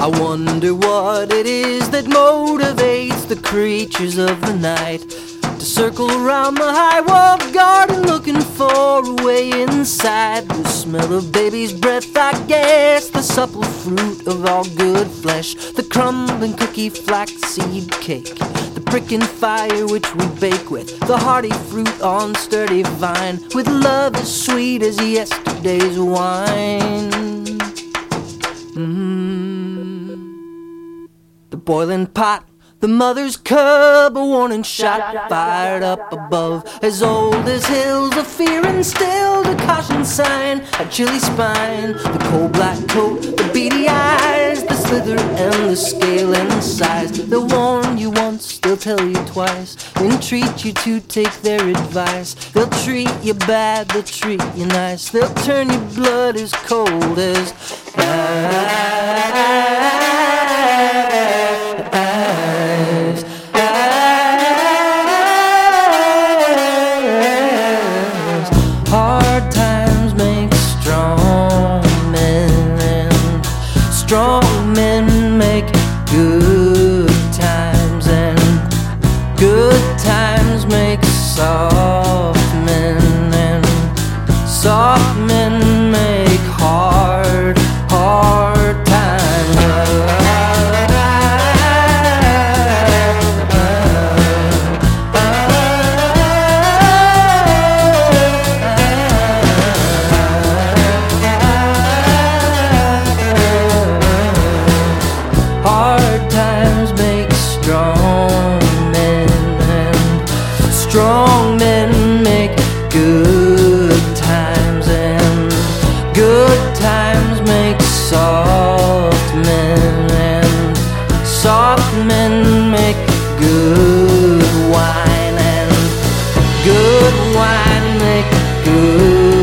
I wonder what it is that motivates the creatures of the night to circle around the high walled garden looking for a way inside. The smell of baby's breath, I guess, the supple fruit of all good flesh, the crumbling cookie flaxseed cake, the pricking fire which we bake with, the hearty fruit on sturdy vine, with love as sweet as yesterday's wine. Boiling pot the mother's cub, a warning shot fired up above, as old as hills of fear instilled, a caution sign, a chilly spine, the cold black coat, the beady eyes, the slither and the scale and size. They'll warn you once, they'll tell you twice, entreat you to take their advice. They'll treat you bad, they'll treat you nice, they'll turn your blood as cold as ice. Make soft men, and soft men make good wine, and good wine make good